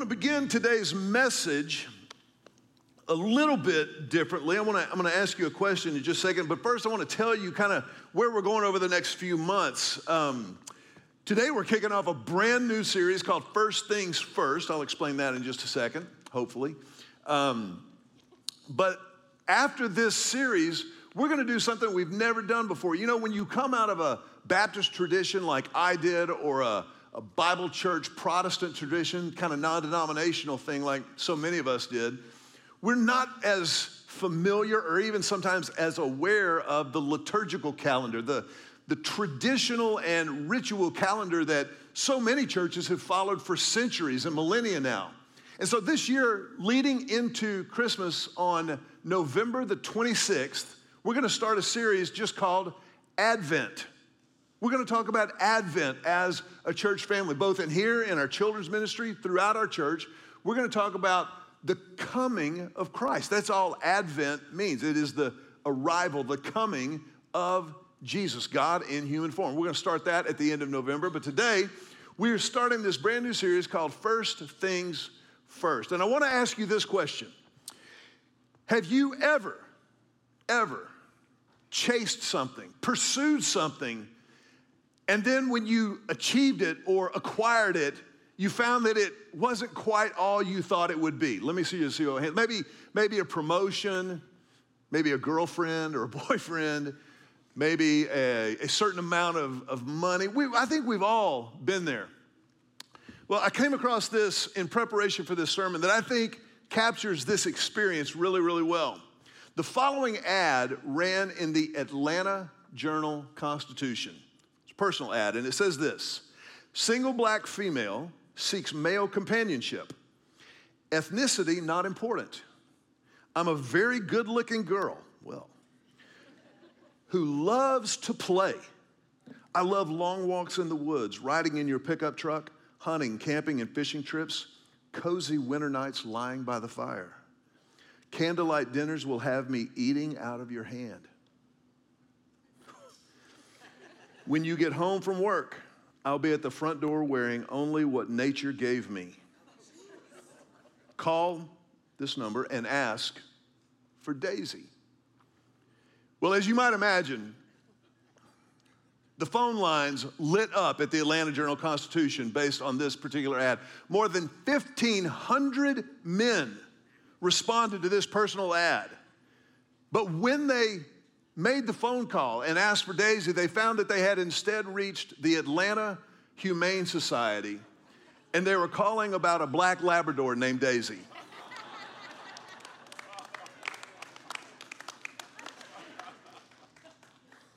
want to begin today's message a little bit differently. I want to, I'm going to ask you a question in just a second, but first I want to tell you kind of where we're going over the next few months. Um, today we're kicking off a brand new series called First Things First. I'll explain that in just a second, hopefully. Um, but after this series, we're going to do something we've never done before. You know, when you come out of a Baptist tradition like I did, or a a Bible church Protestant tradition, kind of non denominational thing like so many of us did, we're not as familiar or even sometimes as aware of the liturgical calendar, the, the traditional and ritual calendar that so many churches have followed for centuries and millennia now. And so this year, leading into Christmas on November the 26th, we're going to start a series just called Advent. We're going to talk about Advent as a church family, both in here in our children's ministry, throughout our church. We're going to talk about the coming of Christ. That's all Advent means. It is the arrival, the coming of Jesus, God in human form. We're going to start that at the end of November, but today we are starting this brand new series called First Things First. And I want to ask you this question Have you ever, ever chased something, pursued something? And then when you achieved it or acquired it, you found that it wasn't quite all you thought it would be. Let me see you see your hand. Maybe, maybe a promotion, maybe a girlfriend or a boyfriend, maybe a, a certain amount of, of money. We, I think we've all been there. Well, I came across this in preparation for this sermon that I think captures this experience really, really well. The following ad ran in the Atlanta Journal Constitution personal ad, and it says this Single black female seeks male companionship. Ethnicity not important. I'm a very good looking girl, well, who loves to play. I love long walks in the woods, riding in your pickup truck, hunting, camping, and fishing trips, cozy winter nights lying by the fire. Candlelight dinners will have me eating out of your hand. When you get home from work, I'll be at the front door wearing only what nature gave me. Call this number and ask for Daisy. Well, as you might imagine, the phone lines lit up at the Atlanta Journal Constitution based on this particular ad. More than 1,500 men responded to this personal ad. But when they made the phone call and asked for Daisy, they found that they had instead reached the Atlanta Humane Society and they were calling about a black Labrador named Daisy.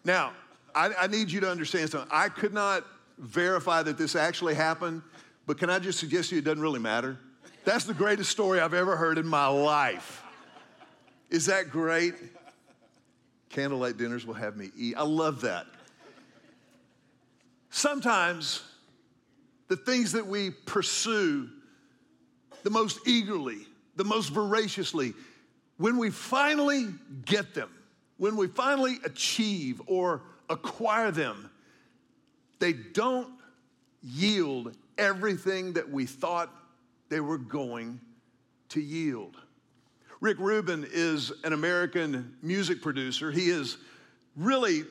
Now, I, I, need you to understand something. I could not verify that this actually happened, but can I just suggest to you it doesn't really matter? That's the greatest story I've ever heard in my life. Is that great? Candlelight dinners will have me eat. I love that. Sometimes the things that we pursue the most eagerly, the most voraciously, when we finally get them, when we finally achieve or acquire them, they don't yield everything that we thought they were going to yield. Rick Rubin is an American music producer. He is really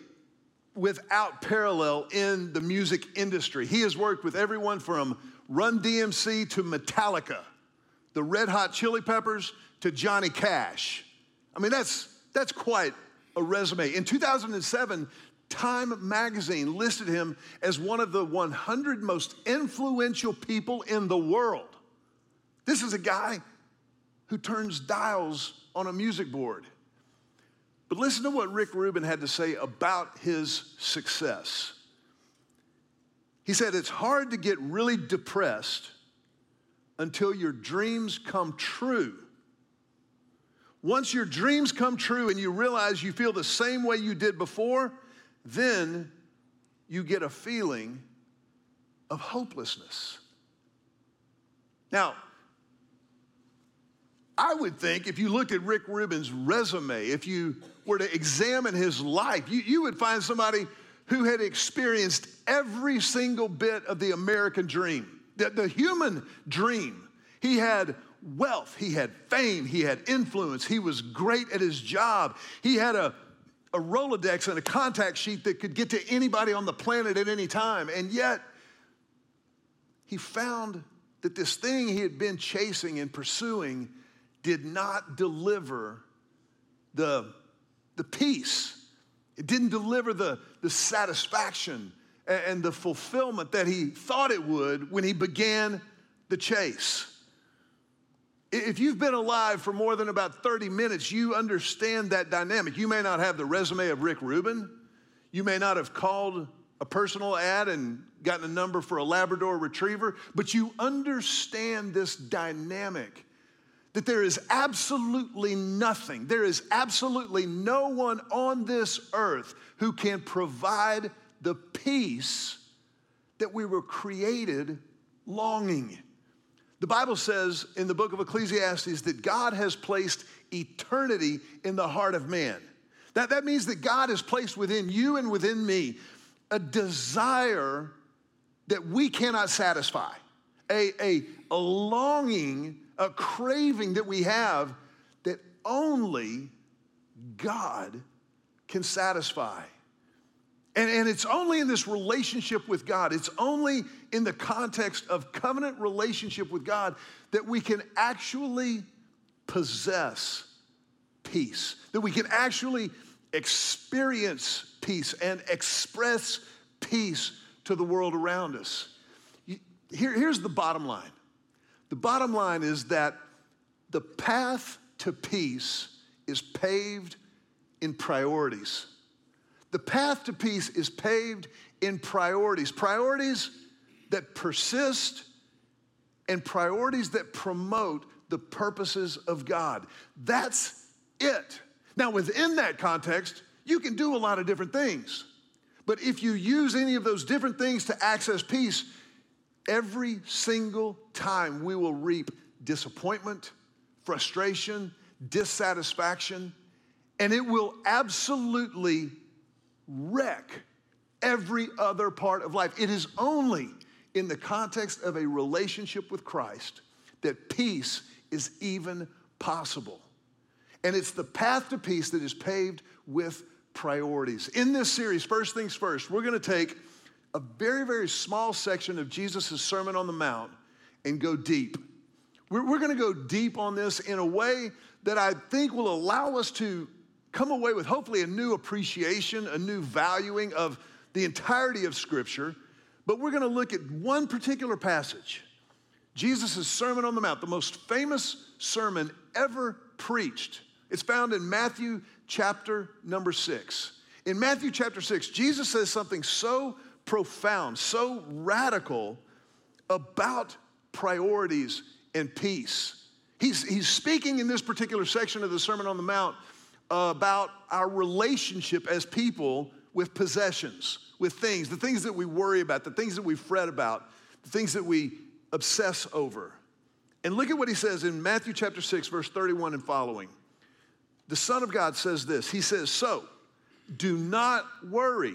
without parallel in the music industry. He has worked with everyone from Run DMC to Metallica, the Red Hot Chili Peppers to Johnny Cash. I mean, that's, that's quite a resume. In 2007, Time magazine listed him as one of the 100 most influential people in the world. This is a guy who turns dials on a music board. But listen to what Rick Rubin had to say about his success. He said, It's hard to get really depressed until your dreams come true. Once your dreams come true and you realize you feel the same way you did before, then you get a feeling of hopelessness. Now, I would think if you looked at Rick Rubin's resume, if you were to examine his life, you, you would find somebody who had experienced every single bit of the American dream, the, the human dream. He had wealth, he had fame, he had influence, he was great at his job. He had a, a Rolodex and a contact sheet that could get to anybody on the planet at any time. And yet, he found that this thing he had been chasing and pursuing did not deliver the, the peace. It didn't deliver the, the satisfaction and the fulfillment that he thought it would when he began the chase. If you've been alive for more than about 30 minutes, you understand that dynamic. You may not have the resume of Rick Rubin. You may not have called a personal ad and gotten a number for a Labrador retriever, but you understand this dynamic that there is absolutely nothing, there is absolutely no one on this earth who can provide the peace that we were created longing. The Bible says in the book of Ecclesiastes that God has placed eternity in the heart of man. That, that means that God has placed within you and within me a desire that we cannot satisfy, a, a, a longing, a craving that we have that only God can satisfy. And, and it's only in this relationship with God, it's only in the context of covenant relationship with God that we can actually possess peace, that we can actually experience peace and express peace to the world around us. Here, here's the bottom line the bottom line is that the path to peace is paved in priorities. The path to peace is paved in priorities, priorities that persist and priorities that promote the purposes of God. That's it. Now, within that context, you can do a lot of different things. But if you use any of those different things to access peace, every single time we will reap disappointment, frustration, dissatisfaction, and it will absolutely wreck every other part of life. It is only in the context of a relationship with Christ that peace is even possible. And it's the path to peace that is paved with priorities. In this series, First Things First, we're going to take a very, very small section of Jesus' Sermon on the Mount and go deep. We're, we're going to go deep on this in a way that I think will allow us to come away with hopefully a new appreciation, a new valuing of the entirety of Scripture. But we're going to look at one particular passage Jesus' Sermon on the Mount, the most famous sermon ever preached. It's found in Matthew chapter number six. In Matthew chapter six, Jesus says something so profound, so radical about priorities and peace. He's, he's speaking in this particular section of the Sermon on the Mount about our relationship as people with possessions, with things, the things that we worry about, the things that we fret about, the things that we obsess over. And look at what he says in Matthew chapter 6, verse 31 and following. The Son of God says this He says, So do not worry,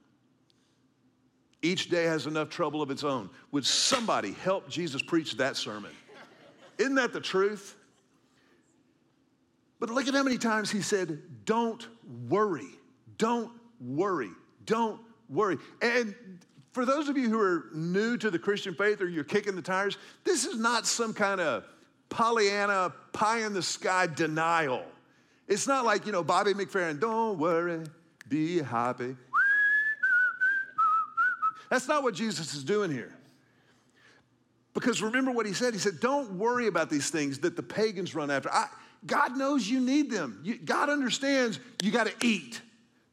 Each day has enough trouble of its own. Would somebody help Jesus preach that sermon? Isn't that the truth? But look at how many times he said, Don't worry, don't worry, don't worry. And for those of you who are new to the Christian faith or you're kicking the tires, this is not some kind of Pollyanna, pie in the sky denial. It's not like, you know, Bobby McFerrin, don't worry, be happy. That's not what Jesus is doing here. Because remember what he said? He said, Don't worry about these things that the pagans run after. I, God knows you need them. You, God understands you got to eat.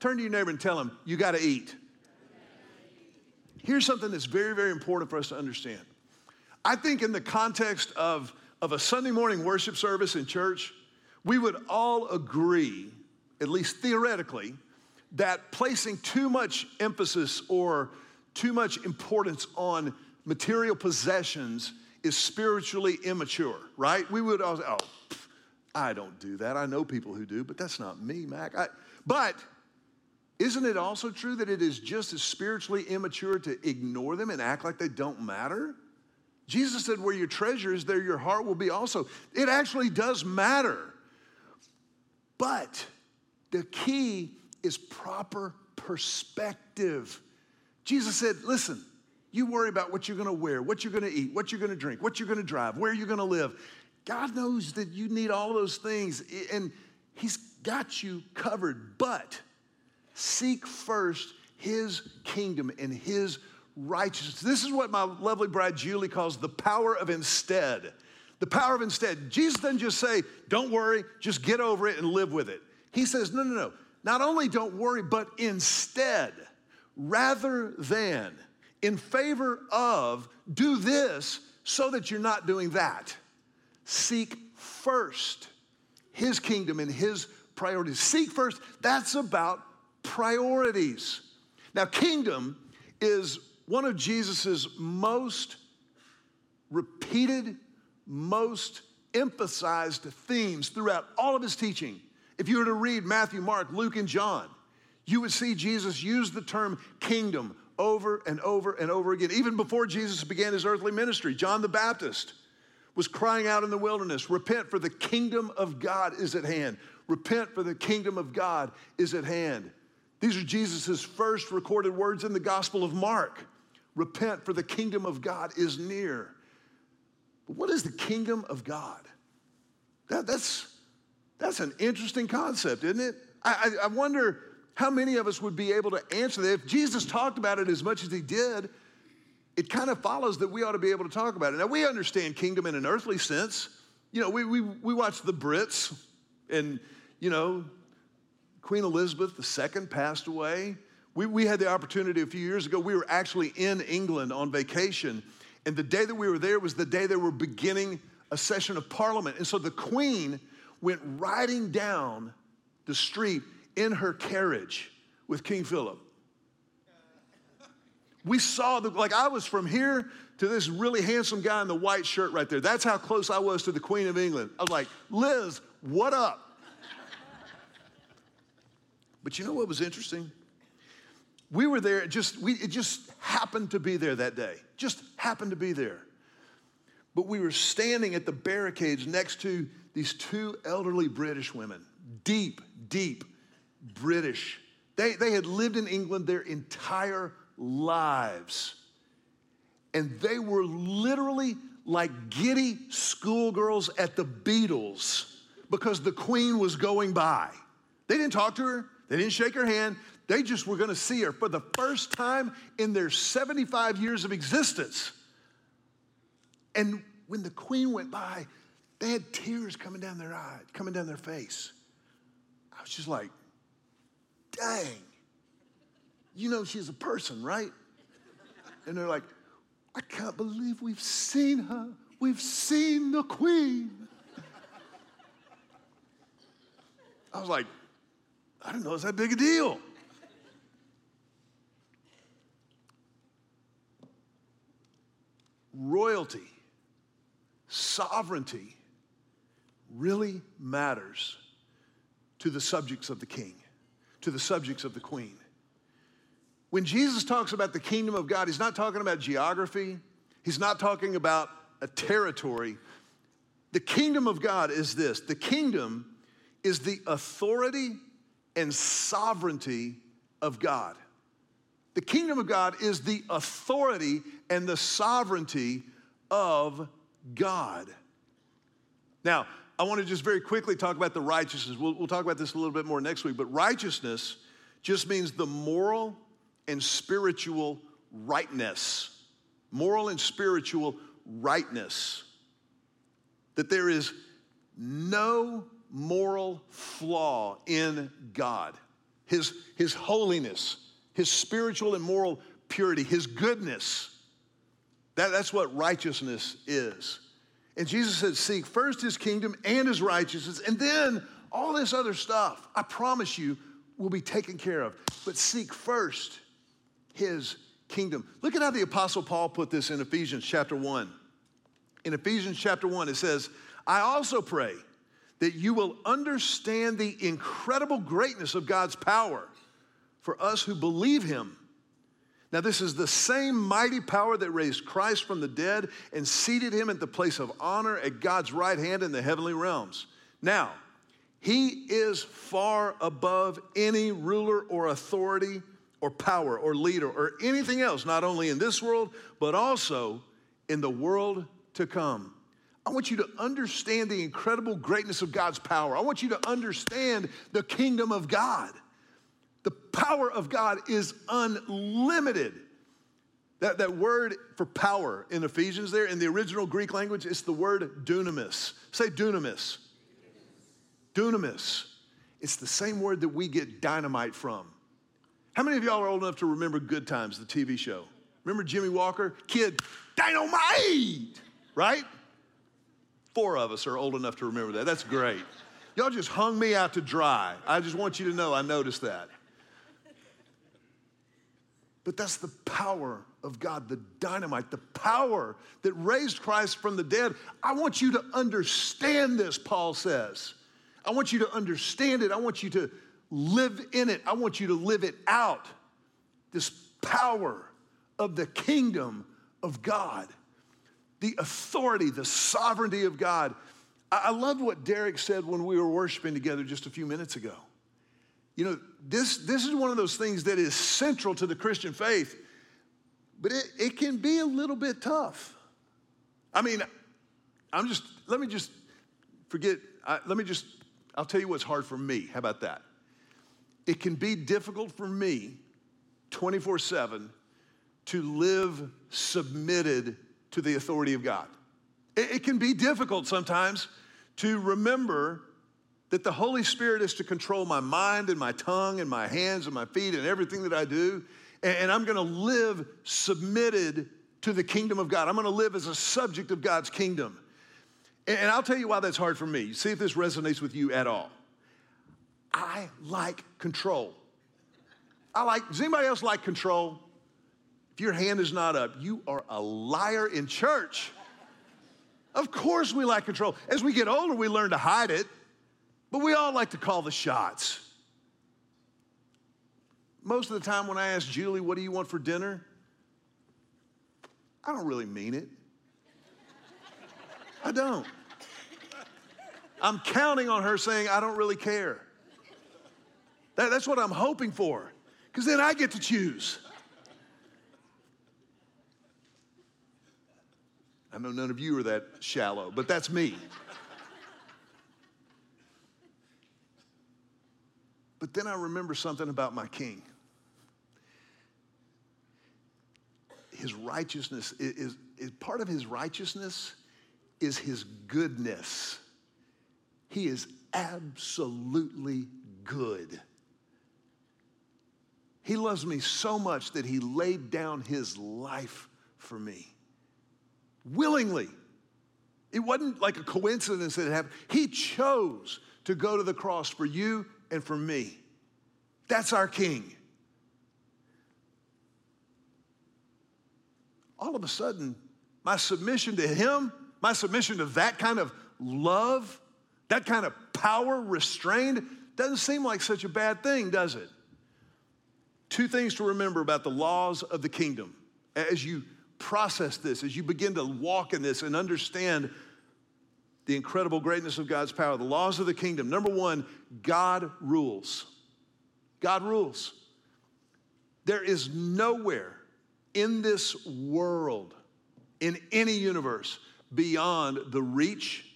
Turn to your neighbor and tell him, You got to eat. Here's something that's very, very important for us to understand. I think, in the context of of a Sunday morning worship service in church, we would all agree, at least theoretically, that placing too much emphasis or too much importance on material possessions is spiritually immature, right? We would all oh, I don't do that. I know people who do, but that's not me, Mac. I, but isn't it also true that it is just as spiritually immature to ignore them and act like they don't matter? Jesus said, Where your treasure is, there your heart will be also. It actually does matter. But the key is proper perspective. Jesus said, Listen, you worry about what you're gonna wear, what you're gonna eat, what you're gonna drink, what you're gonna drive, where you're gonna live. God knows that you need all those things, and He's got you covered. But seek first His kingdom and His righteousness. This is what my lovely bride Julie calls the power of instead. The power of instead. Jesus doesn't just say, don't worry, just get over it and live with it. He says, no, no, no. Not only don't worry, but instead, rather than, in favor of, do this so that you're not doing that. Seek first his kingdom and his priorities. Seek first, that's about priorities. Now, kingdom is one of Jesus's most repeated, most emphasized themes throughout all of his teaching. If you were to read Matthew, Mark, Luke, and John, you would see Jesus use the term kingdom over and over and over again. Even before Jesus began his earthly ministry, John the Baptist was crying out in the wilderness Repent, for the kingdom of God is at hand. Repent, for the kingdom of God is at hand. These are Jesus' first recorded words in the Gospel of Mark. Repent, for the kingdom of God is near. But what is the kingdom of God? That, that's, that's an interesting concept, isn't it? I, I, I wonder how many of us would be able to answer that. If Jesus talked about it as much as he did, it kind of follows that we ought to be able to talk about it. Now, we understand kingdom in an earthly sense. You know, we, we, we watch the Brits, and, you know, Queen Elizabeth II passed away. We, we had the opportunity a few years ago, we were actually in England on vacation. And the day that we were there was the day they were beginning a session of parliament. And so the queen went riding down the street in her carriage with King Philip. We saw the, like I was from here to this really handsome guy in the white shirt right there. That's how close I was to the Queen of England. I was like, Liz, what up? But you know what was interesting? We were there, it just, we, it just happened to be there that day. Just happened to be there. But we were standing at the barricades next to these two elderly British women, deep, deep British. They, they had lived in England their entire lives. And they were literally like giddy schoolgirls at the Beatles because the Queen was going by. They didn't talk to her, they didn't shake her hand, they just were going to see her for the first time in their 75 years of existence. And when the queen went by, they had tears coming down their eye, coming down their face. I was just like, dang. You know she's a person, right? And they're like, I can't believe we've seen her. We've seen the queen. I was like, I don't know, it's that big a deal. royalty, sovereignty really matters to the subjects of the king, to the subjects of the queen. When Jesus talks about the kingdom of God, he's not talking about geography, he's not talking about a territory. The kingdom of God is this the kingdom is the authority and sovereignty of God. The kingdom of God is the authority and the sovereignty of God. Now, I want to just very quickly talk about the righteousness. We'll, we'll talk about this a little bit more next week, but righteousness just means the moral and spiritual rightness. Moral and spiritual rightness. That there is no moral flaw in God. His, his holiness, his spiritual and moral purity, his goodness. That, that's what righteousness is. And Jesus said, Seek first his kingdom and his righteousness, and then all this other stuff, I promise you, will be taken care of. But seek first his kingdom. Look at how the Apostle Paul put this in Ephesians chapter 1. In Ephesians chapter 1, it says, I also pray that you will understand the incredible greatness of God's power for us who believe him. Now, this is the same mighty power that raised Christ from the dead and seated him at the place of honor at God's right hand in the heavenly realms. Now, he is far above any ruler or authority or power or leader or anything else, not only in this world, but also in the world to come. I want you to understand the incredible greatness of God's power. I want you to understand the kingdom of God. The power of God is unlimited. That, that word for power in Ephesians there, in the original Greek language, it's the word dunamis. Say dunamis. Dunamis. It's the same word that we get dynamite from. How many of y'all are old enough to remember Good Times, the TV show? Remember Jimmie Walker? Kid, dynamite, right? Four of us are old enough to remember that. That's great. Y'all just hung me out to dry. I just want you to know I noticed that. But that's the power of God, the dynamite, the power that raised Christ from the dead. I want you to understand this, Paul says. I want you to understand it. I want you to live in it. I want you to live it out. This power of the kingdom of God, the authority, the sovereignty of God. I love what Derek said when we were worshiping together just a few minutes ago. You know, this, this is one of those things that is central to the Christian faith, but it, it can be a little bit tough. I mean, I'm just, let me just forget, I, let me just I'll tell you what's hard for me. How about that? It can be difficult for me 24 7 to live submitted to the authority of God. It, it can be difficult sometimes to remember that the Holy Spirit is to control my mind and my tongue and my hands and my feet and everything that I do. And I'm gonna live submitted to the kingdom of God. I'm gonna live as a subject of God's kingdom. And I'll tell you why that's hard for me. See if this resonates with you at all. I like control. I like, does anybody else like control? If your hand is not up, you are a liar in church. Of course, we like control. As we get older, we learn to hide it, but we all like to call the shots. Most of the time, when I ask Julie, What do you want for dinner? I don't really mean it. I don't. I'm counting on her saying, I don't really care. That, that's what I'm hoping for, because then I get to choose. I know none of you are that shallow, but that's me. But then I remember something about my king. His righteousness is, is, part of his righteousness is his goodness. He is absolutely good. He loves me so much that he laid down his life for me willingly. It wasn't like a coincidence that it happened. He chose to go to the cross for you and for me. That's our king. All of a sudden, my submission to him, my submission to that kind of love, that kind of power restrained doesn't seem like such a bad thing, does it? Two things to remember about the laws of the kingdom as you process this, as you begin to walk in this and understand the incredible greatness of God's power, the laws of the kingdom. Number one, God rules. God rules. There is nowhere in this world, in any universe, beyond the reach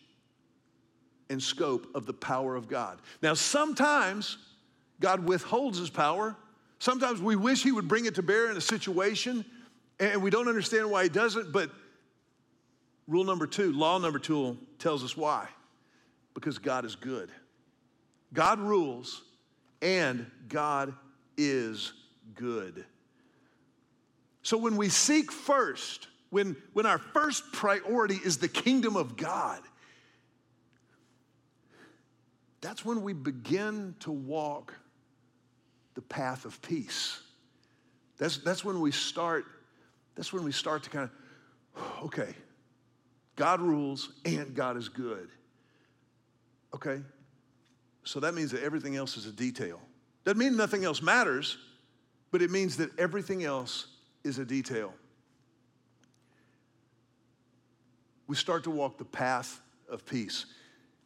and scope of the power of God. Now, sometimes God withholds his power. Sometimes we wish he would bring it to bear in a situation, and we don't understand why he doesn't. But rule number two, law number two tells us why. Because God is good. God rules, and God is good. So when we seek first when, when our first priority is the kingdom of God, that's when we begin to walk the path of peace. That's, that's when we start, that's when we start to kind of, okay, God rules and God is good. Okay? So that means that everything else is a detail. Doesn't mean nothing else matters, but it means that everything else is a detail. We start to walk the path of peace.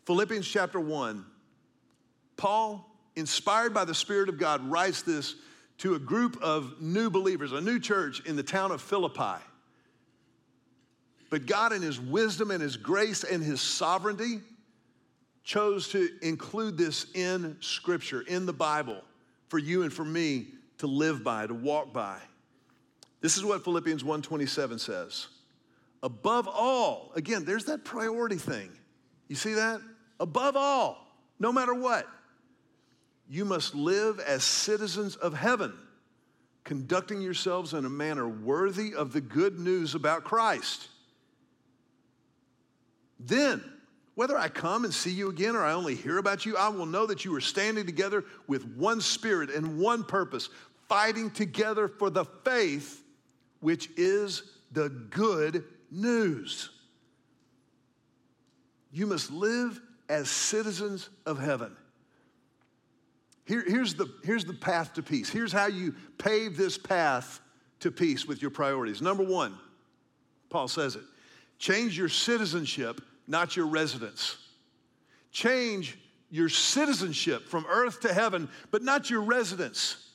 Philippians chapter 1, Paul, inspired by the Spirit of God, writes this to a group of new believers, a new church in the town of Philippi. But God, in His wisdom and His grace and His sovereignty, chose to include this in Scripture, in the Bible, for you and for me to live by, to walk by. This is what Philippians 1:27 says. Above all, again, there's that priority thing. You see that? Above all, no matter what, you must live as citizens of heaven, conducting yourselves in a manner worthy of the good news about Christ. Then, whether I come and see you again or I only hear about you, I will know that you are standing together with one spirit and one purpose, fighting together for the faith which is the good news. You must live as citizens of heaven. Here, here's, the, here's the path to peace. Here's how you pave this path to peace with your priorities. Number one, Paul says it change your citizenship, not your residence. Change your citizenship from earth to heaven, but not your residence.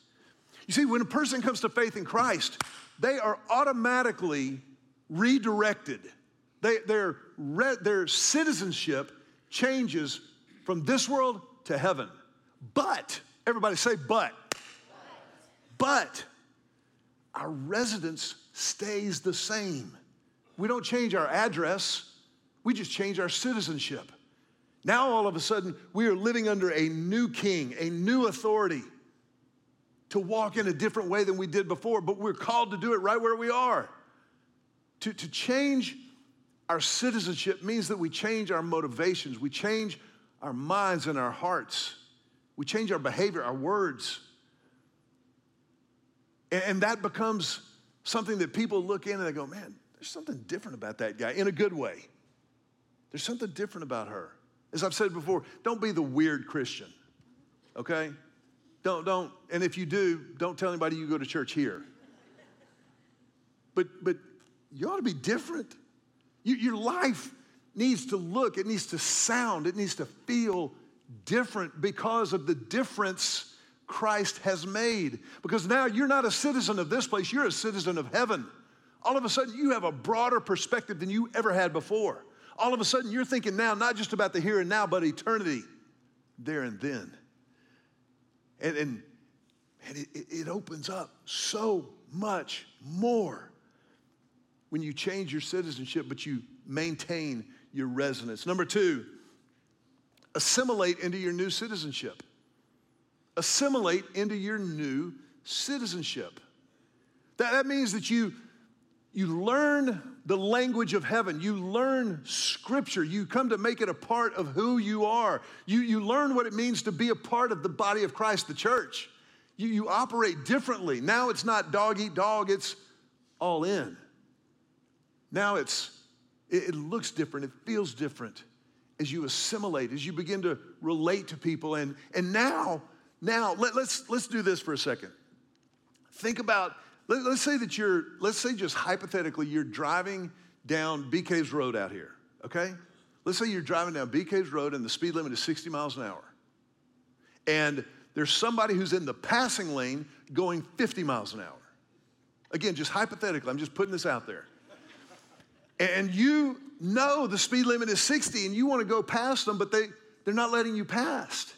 You see, when a person comes to faith in Christ, they are automatically redirected. They, their, their citizenship changes from this world to heaven. But, everybody say, but. But, our residence stays the same. We don't change our address, we just change our citizenship. Now, all of a sudden, we are living under a new king, a new authority to walk in a different way than we did before, but we're called to do it right where we are. To, to change our citizenship means that we change our motivations, we change our minds and our hearts. We change our behavior, our words. And that becomes something that people look in and they go, man, there's something different about that guy in a good way. There's something different about her. As I've said before, don't be the weird Christian, okay? Don't, don't, and if you do, don't tell anybody you go to church here. But, but you ought to be different. You, your life needs to look, it needs to sound, it needs to feel different because of the difference Christ has made. Because now you're not a citizen of this place, you're a citizen of heaven. All of a sudden, you have a broader perspective than you ever had before. All of a sudden, you're thinking now not just about the here and now, but eternity, there and then. And, and, and it, it opens up so much more when you change your citizenship, but you maintain your residence. Number two, assimilate into your new citizenship. Assimilate into your new citizenship. That, that means that you, you learn the language of heaven. You learn scripture. You come to make it a part of who you are. You, you learn what it means to be a part of the body of Christ, the church. You, you operate differently. Now it's not dog eat dog, it's all in. Now it's, it, it looks different, it feels different as you assimilate, as you begin to relate to people. And, and now, now let, let's, let's do this for a second. Think about, let, us say that you're, let's say just hypothetically, you're driving down Bee Caves Road out here, okay? Let's say you're driving down Bee Caves Road and the speed limit is 60 miles an hour. And there's somebody who's in the passing lane going 50 miles an hour. Again, just hypothetically, I'm just putting this out there. And you know the speed limit is 60 and you want to go past them, but they, they're not letting you past.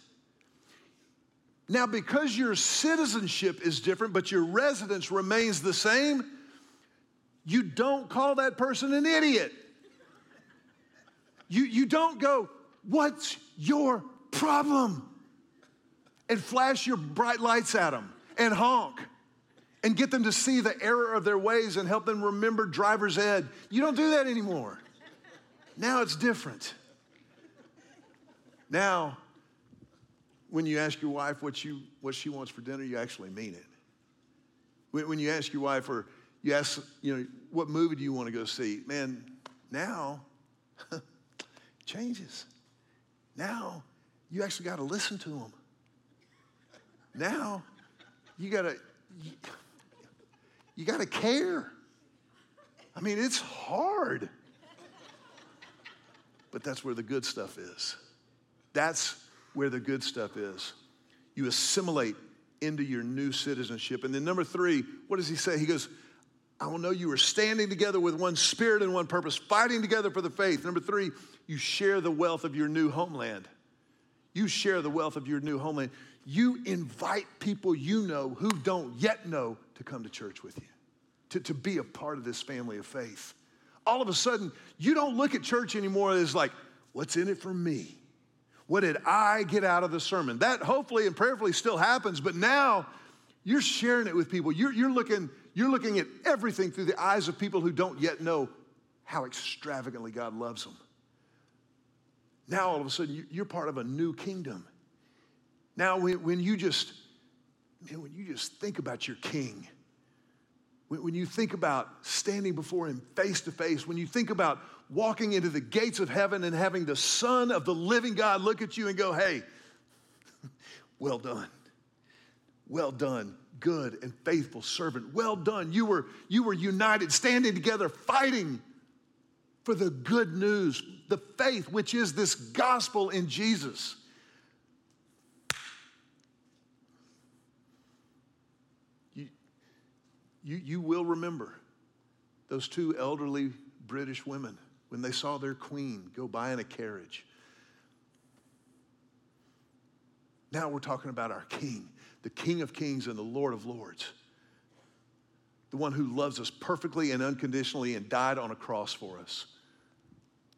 Now, because your citizenship is different, but your residence remains the same, you don't call that person an idiot. You, you don't go, What's your problem? And flash your bright lights at them and honk. and get them to see the error of their ways and help them remember driver's ed. You don't do that anymore. Now it's different. Now, when you ask your wife what, you, what she wants for dinner, you actually mean it. When, when you ask your wife or you ask, you know, what movie do you want to go see? Man, now changes. Now you actually got to listen to them. Now you got to you got to care. I mean, it's hard. But that's where the good stuff is. That's where the good stuff is. You assimilate into your new citizenship. And then, number three, what does he say? He goes, I will know you are standing together with one spirit and one purpose, fighting together for the faith. Number three, you share the wealth of your new homeland. You share the wealth of your new homeland. You invite people you know who don't yet know to come to church with you, to, to be a part of this family of faith. All of a sudden, you don't look at church anymore as like, what's in it for me? What did I get out of the sermon? That hopefully and prayerfully still happens, but now you're sharing it with people. You're, you're, looking, you're looking at everything through the eyes of people who don't yet know how extravagantly God loves them. Now, all of a sudden, you're part of a new kingdom. Now, when, when you just, man, when you just think about your king, when, when you think about standing before him face to face, when you think about walking into the gates of heaven and having the Son of the living God look at you and go, hey, well done. Well done, good and faithful servant. Well done. You were, you were united, standing together, fighting for the good news, the faith, which is this gospel in Jesus. You, you, you will remember those two elderly British women when they saw their queen go by in a carriage. Now we're talking about our king, the King of Kings and the Lord of Lords, the one who loves us perfectly and unconditionally and died on a cross for us.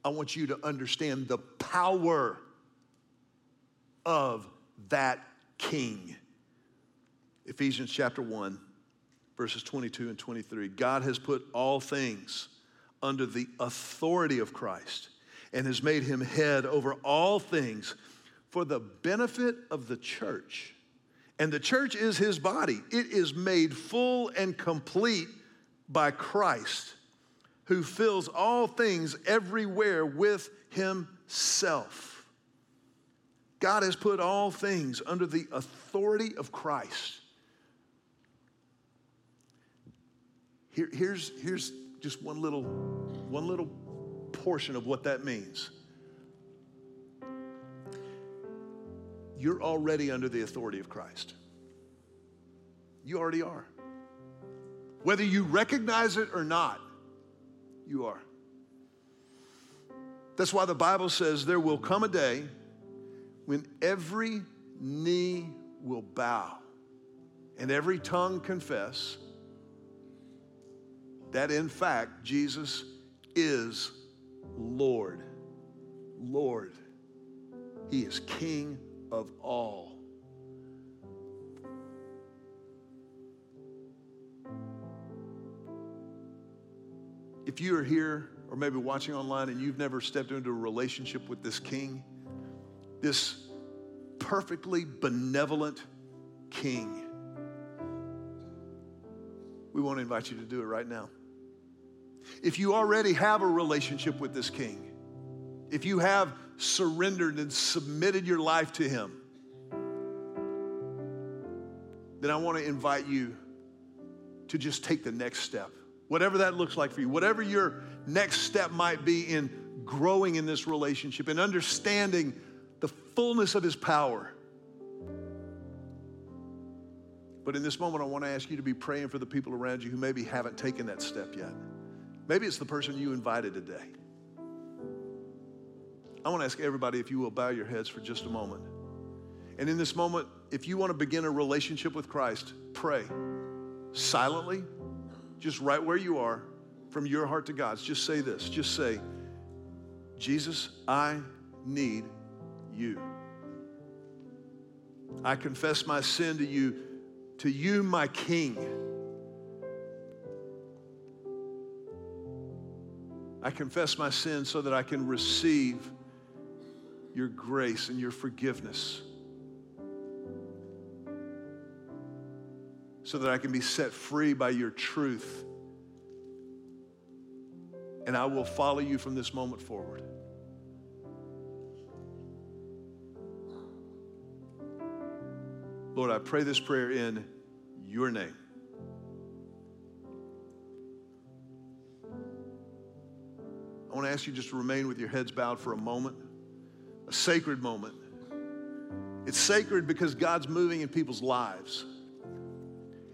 I want you to understand the power of that king. Ephesians chapter 1, verses 22 and 23. God has put all things under the authority of Christ and has made him head over all things for the benefit of the church. And the church is his body, it is made full and complete by Christ who fills all things everywhere with himself. God has put all things under the authority of Christ. Here, here's, here's just one little, one little portion of what that means. You're already under the authority of Christ. You already are. Whether you recognize it or not, you are. That's why the Bible says there will come a day when every knee will bow and every tongue confess that in fact Jesus is Lord. Lord. He is King of all. if you are here or maybe watching online and you've never stepped into a relationship with this king, this perfectly benevolent king, we want to invite you to do it right now. If you already have a relationship with this king, if you have surrendered and submitted your life to him, then I want to invite you to just take the next step whatever that looks like for you, whatever your next step might be in growing in this relationship and understanding the fullness of His power. But in this moment, I want to ask you to be praying for the people around you who maybe haven't taken that step yet. Maybe it's the person you invited today. I want to ask everybody if you will bow your heads for just a moment. And in this moment, if you want to begin a relationship with Christ, pray silently just right where you are, from your heart to God's, just say this. Just say, Jesus, I need you. I confess my sin to you, to you, my King. I confess my sins so that I can receive your grace and your forgiveness. So that I can be set free by your truth. And I will follow you from this moment forward. Lord, I pray this prayer in your name. I want to ask you just to remain with your heads bowed for a moment, a sacred moment. It's sacred because God's moving in people's lives.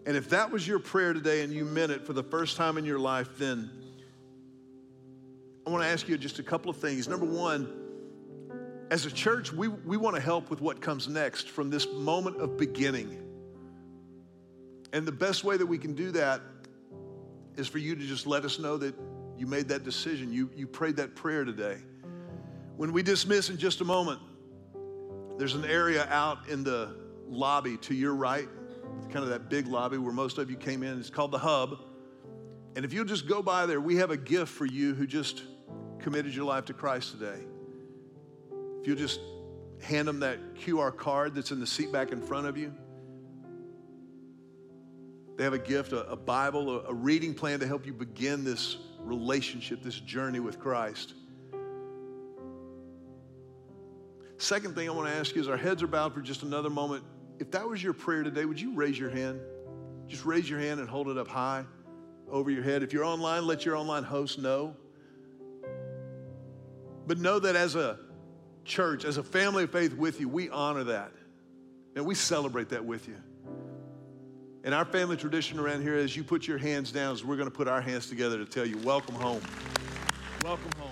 And if that was your prayer today and you meant it for the first time in your life, then I want to ask you just a couple of things. Number one, as a church, we, we want to help with what comes next from this moment of beginning. And the best way that we can do that is for you to just let us know that you made that decision. You, you prayed that prayer today. When we dismiss in just a moment, there's an area out in the lobby to your right, kind of that big lobby where most of you came in. It's called the Hub. And if you'll just go by there, we have a gift for you who just committed your life to Christ today. If you'll just hand them that QR card that's in the seat back in front of you. They have a gift, a, a Bible, a, a reading plan to help you begin this relationship, this journey with Christ. Second thing I want to ask you is our heads are bowed for just another moment. If that was your prayer today, would you raise your hand? Just raise your hand and hold it up high over your head. If you're online, let your online host know. But know that as a church, as a family of faith with you, we honor that. And we celebrate that with you. And our family tradition around here is you put your hands down, is we're going to put our hands together to tell you, welcome home. Welcome home.